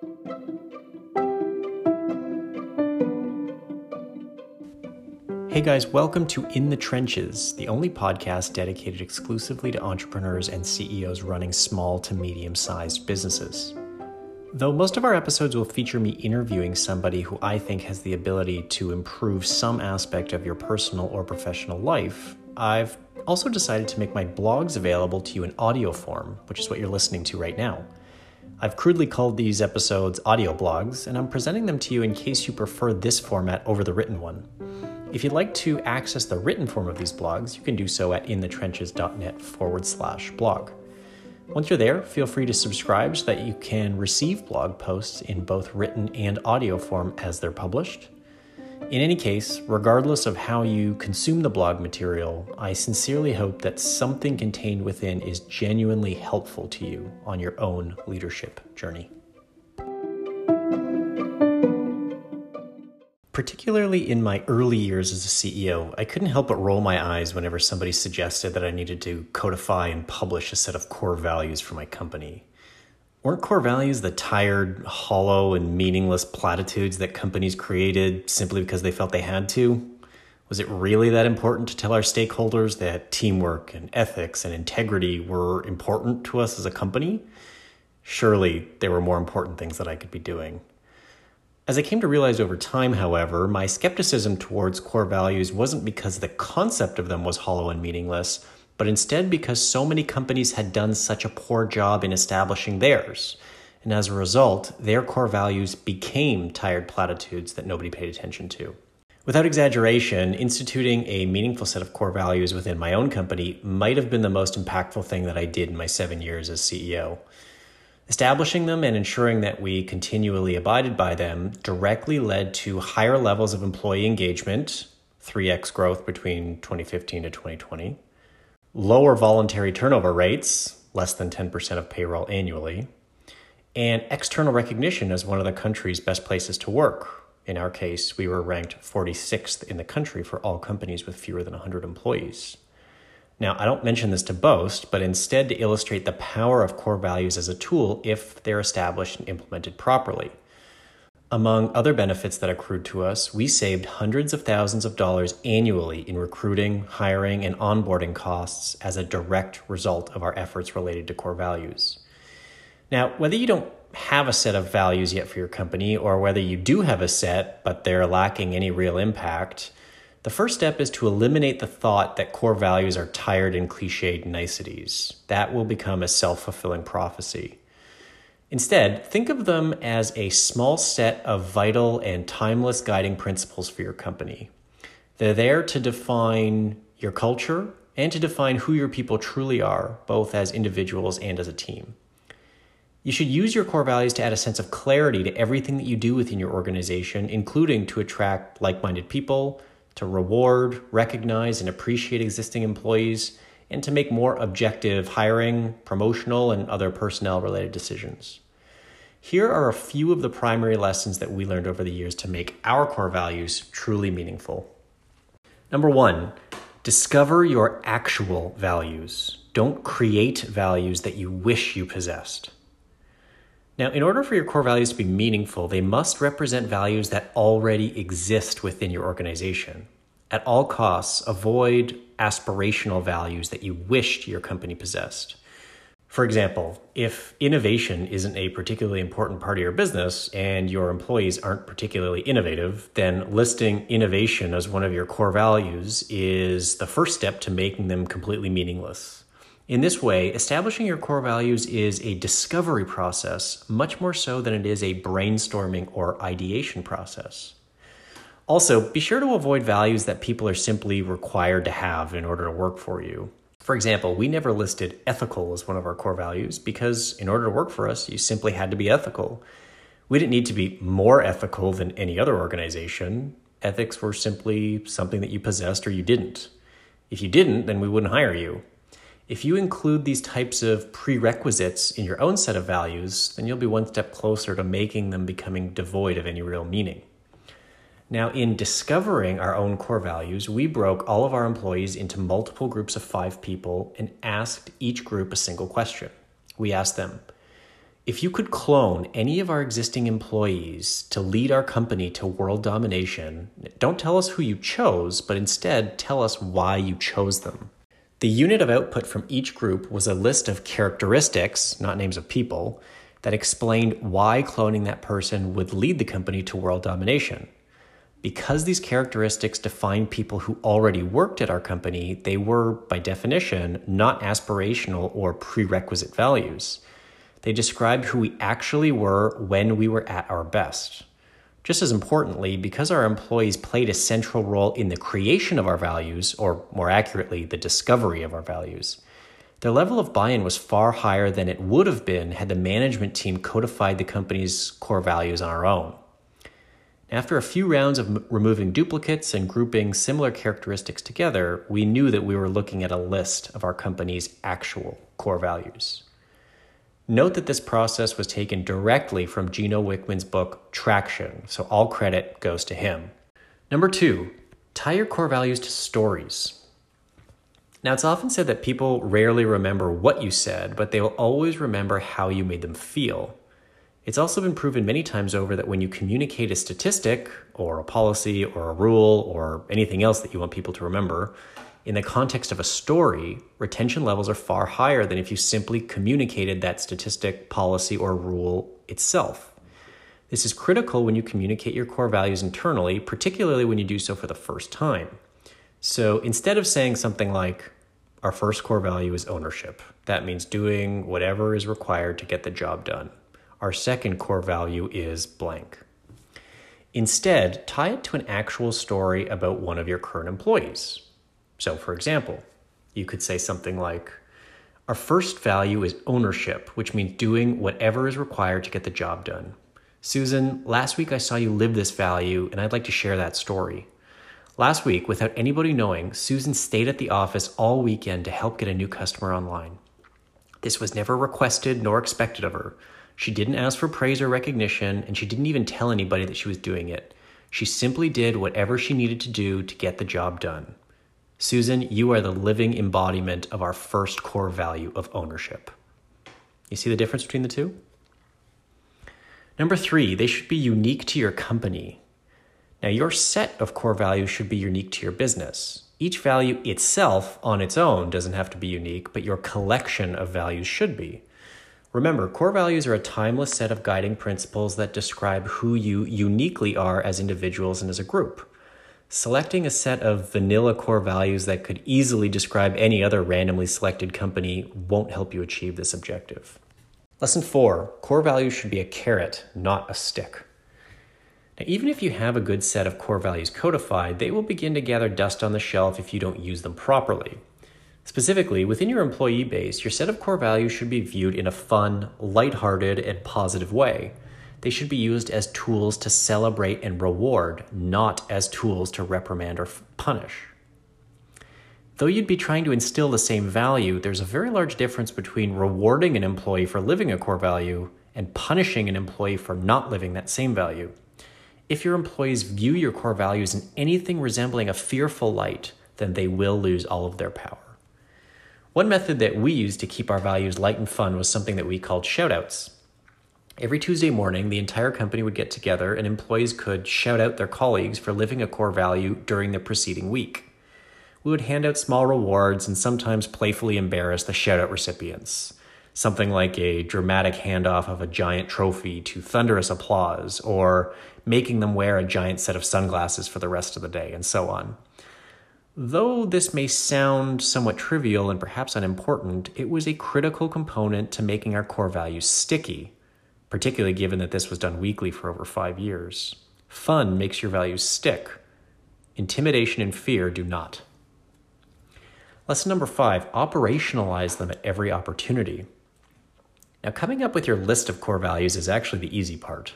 Hey guys, welcome to In the Trenches, the only podcast dedicated exclusively to entrepreneurs and CEOs running small to medium sized businesses. Though most of our episodes will feature me interviewing somebody who I think has the ability to improve some aspect of your personal or professional life, I've also decided to make my blogs available to you in audio form, which is what you're listening to right now. I've crudely called these episodes audio blogs, and I'm presenting them to you in case you prefer this format over the written one. If you'd like to access the written form of these blogs, you can do so at inthetrenches.net forward slash blog. Once you're there, feel free to subscribe so that you can receive blog posts in both written and audio form as they're published. In any case, regardless of how you consume the blog material, I sincerely hope that something contained within is genuinely helpful to you on your own leadership journey. Particularly in my early years as a CEO, I couldn't help but roll my eyes whenever somebody suggested that I needed to codify and publish a set of core values for my company. Weren't core values the tired, hollow, and meaningless platitudes that companies created simply because they felt they had to? Was it really that important to tell our stakeholders that teamwork and ethics and integrity were important to us as a company? Surely there were more important things that I could be doing. As I came to realize over time, however, my skepticism towards core values wasn't because the concept of them was hollow and meaningless, but instead because so many companies had done such a poor job in establishing theirs. And as a result, their core values became tired platitudes that nobody paid attention to. Without exaggeration, instituting a meaningful set of core values within my own company might have been the most impactful thing that I did in my seven years as CEO. Establishing them and ensuring that we continually abided by them directly led to higher levels of employee engagement, 3x growth between 2015 to 2020, lower voluntary turnover rates, less than 10% of payroll annually, and external recognition as one of the country's best places to work. In our case, we were ranked 46th in the country for all companies with fewer than 100 employees. Now, I don't mention this to boast, but instead to illustrate the power of core values as a tool if they're established and implemented properly. Among other benefits that accrued to us, we saved hundreds of thousands of dollars annually in recruiting, hiring, and onboarding costs as a direct result of our efforts related to core values. Now, whether you don't have a set of values yet for your company, or whether you do have a set but they're lacking any real impact, the first step is to eliminate the thought that core values are tired and cliched niceties. That will become a self fulfilling prophecy. Instead, think of them as a small set of vital and timeless guiding principles for your company. They're there to define your culture and to define who your people truly are, both as individuals and as a team. You should use your core values to add a sense of clarity to everything that you do within your organization, including to attract like minded people, to reward, recognize, and appreciate existing employees, and to make more objective hiring, promotional, and other personnel related decisions. Here are a few of the primary lessons that we learned over the years to make our core values truly meaningful. Number one, discover your actual values. Don't create values that you wish you possessed. Now, in order for your core values to be meaningful, they must represent values that already exist within your organization. At all costs, avoid aspirational values that you wished your company possessed. For example, if innovation isn't a particularly important part of your business and your employees aren't particularly innovative, then listing innovation as one of your core values is the first step to making them completely meaningless. In this way, establishing your core values is a discovery process, much more so than it is a brainstorming or ideation process. Also, be sure to avoid values that people are simply required to have in order to work for you. For example, we never listed ethical as one of our core values because in order to work for us, you simply had to be ethical. We didn't need to be more ethical than any other organization. Ethics were simply something that you possessed or you didn't. If you didn't, then we wouldn't hire you. If you include these types of prerequisites in your own set of values, then you'll be one step closer to making them becoming devoid of any real meaning. Now, in discovering our own core values, we broke all of our employees into multiple groups of five people and asked each group a single question. We asked them If you could clone any of our existing employees to lead our company to world domination, don't tell us who you chose, but instead tell us why you chose them. The unit of output from each group was a list of characteristics, not names of people, that explained why cloning that person would lead the company to world domination. Because these characteristics define people who already worked at our company, they were, by definition, not aspirational or prerequisite values. They described who we actually were when we were at our best. Just as importantly, because our employees played a central role in the creation of our values, or more accurately, the discovery of our values, their level of buy in was far higher than it would have been had the management team codified the company's core values on our own. After a few rounds of removing duplicates and grouping similar characteristics together, we knew that we were looking at a list of our company's actual core values. Note that this process was taken directly from Gino Wickman's book Traction, so all credit goes to him. Number two, tie your core values to stories. Now, it's often said that people rarely remember what you said, but they will always remember how you made them feel. It's also been proven many times over that when you communicate a statistic, or a policy, or a rule, or anything else that you want people to remember, in the context of a story, retention levels are far higher than if you simply communicated that statistic, policy, or rule itself. This is critical when you communicate your core values internally, particularly when you do so for the first time. So instead of saying something like, our first core value is ownership, that means doing whatever is required to get the job done. Our second core value is blank. Instead, tie it to an actual story about one of your current employees. So, for example, you could say something like, Our first value is ownership, which means doing whatever is required to get the job done. Susan, last week I saw you live this value, and I'd like to share that story. Last week, without anybody knowing, Susan stayed at the office all weekend to help get a new customer online. This was never requested nor expected of her. She didn't ask for praise or recognition, and she didn't even tell anybody that she was doing it. She simply did whatever she needed to do to get the job done. Susan, you are the living embodiment of our first core value of ownership. You see the difference between the two? Number three, they should be unique to your company. Now, your set of core values should be unique to your business. Each value itself on its own doesn't have to be unique, but your collection of values should be. Remember, core values are a timeless set of guiding principles that describe who you uniquely are as individuals and as a group. Selecting a set of vanilla core values that could easily describe any other randomly selected company won't help you achieve this objective. Lesson four core values should be a carrot, not a stick. Now, even if you have a good set of core values codified, they will begin to gather dust on the shelf if you don't use them properly. Specifically, within your employee base, your set of core values should be viewed in a fun, lighthearted, and positive way. They should be used as tools to celebrate and reward, not as tools to reprimand or punish. Though you'd be trying to instill the same value, there's a very large difference between rewarding an employee for living a core value and punishing an employee for not living that same value. If your employees view your core values in anything resembling a fearful light, then they will lose all of their power. One method that we used to keep our values light and fun was something that we called shoutouts. Every Tuesday morning, the entire company would get together and employees could shout out their colleagues for living a core value during the preceding week. We would hand out small rewards and sometimes playfully embarrass the shout out recipients. Something like a dramatic handoff of a giant trophy to thunderous applause, or making them wear a giant set of sunglasses for the rest of the day, and so on. Though this may sound somewhat trivial and perhaps unimportant, it was a critical component to making our core values sticky particularly given that this was done weekly for over five years. Fun makes your values stick. Intimidation and fear do not. Lesson number five operationalize them at every opportunity. Now, coming up with your list of core values is actually the easy part.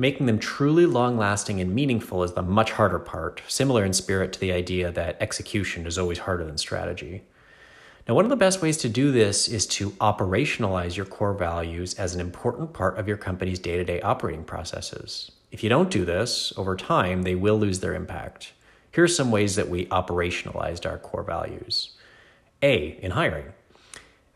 Making them truly long lasting and meaningful is the much harder part, similar in spirit to the idea that execution is always harder than strategy. Now, one of the best ways to do this is to operationalize your core values as an important part of your company's day to day operating processes. If you don't do this, over time, they will lose their impact. Here are some ways that we operationalized our core values. A, in hiring.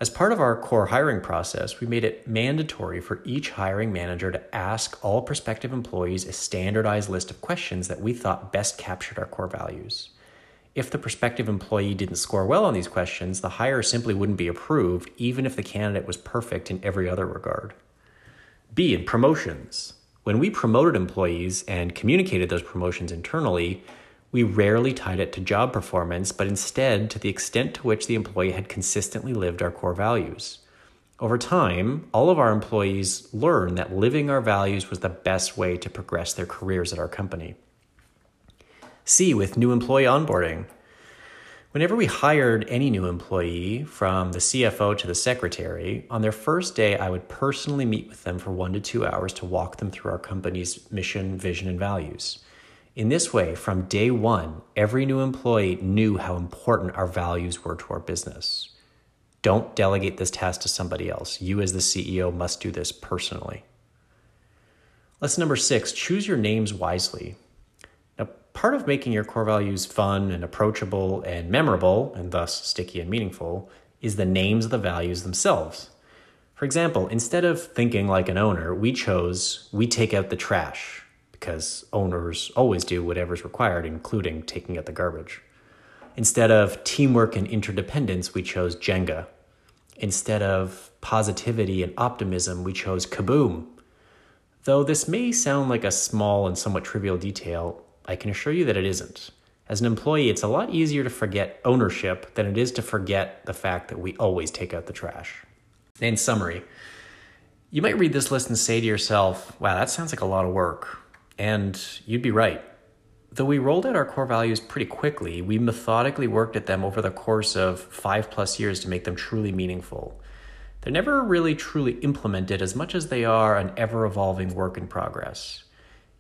As part of our core hiring process, we made it mandatory for each hiring manager to ask all prospective employees a standardized list of questions that we thought best captured our core values. If the prospective employee didn't score well on these questions, the hire simply wouldn't be approved, even if the candidate was perfect in every other regard. B, in promotions. When we promoted employees and communicated those promotions internally, we rarely tied it to job performance, but instead to the extent to which the employee had consistently lived our core values. Over time, all of our employees learned that living our values was the best way to progress their careers at our company. C, with new employee onboarding. Whenever we hired any new employee, from the CFO to the secretary, on their first day, I would personally meet with them for one to two hours to walk them through our company's mission, vision, and values. In this way, from day one, every new employee knew how important our values were to our business. Don't delegate this task to somebody else. You, as the CEO, must do this personally. Lesson number six choose your names wisely. Now, part of making your core values fun and approachable and memorable, and thus sticky and meaningful, is the names of the values themselves. For example, instead of thinking like an owner, we chose we take out the trash because owners always do whatever's required, including taking out the garbage. Instead of teamwork and interdependence, we chose Jenga. Instead of positivity and optimism, we chose Kaboom. Though this may sound like a small and somewhat trivial detail, I can assure you that it isn't. As an employee, it's a lot easier to forget ownership than it is to forget the fact that we always take out the trash. In summary, you might read this list and say to yourself, wow, that sounds like a lot of work. And you'd be right. Though we rolled out our core values pretty quickly, we methodically worked at them over the course of five plus years to make them truly meaningful. They're never really truly implemented as much as they are an ever evolving work in progress.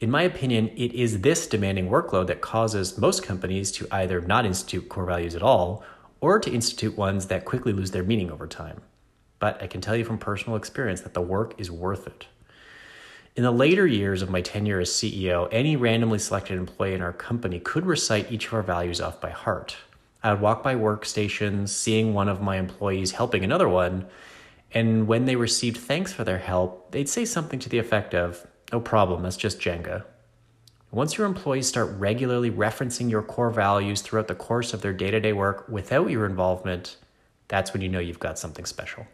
In my opinion, it is this demanding workload that causes most companies to either not institute core values at all or to institute ones that quickly lose their meaning over time. But I can tell you from personal experience that the work is worth it. In the later years of my tenure as CEO, any randomly selected employee in our company could recite each of our values off by heart. I would walk by workstations, seeing one of my employees helping another one, and when they received thanks for their help, they'd say something to the effect of, No problem, that's just Jenga. Once your employees start regularly referencing your core values throughout the course of their day to day work without your involvement, that's when you know you've got something special.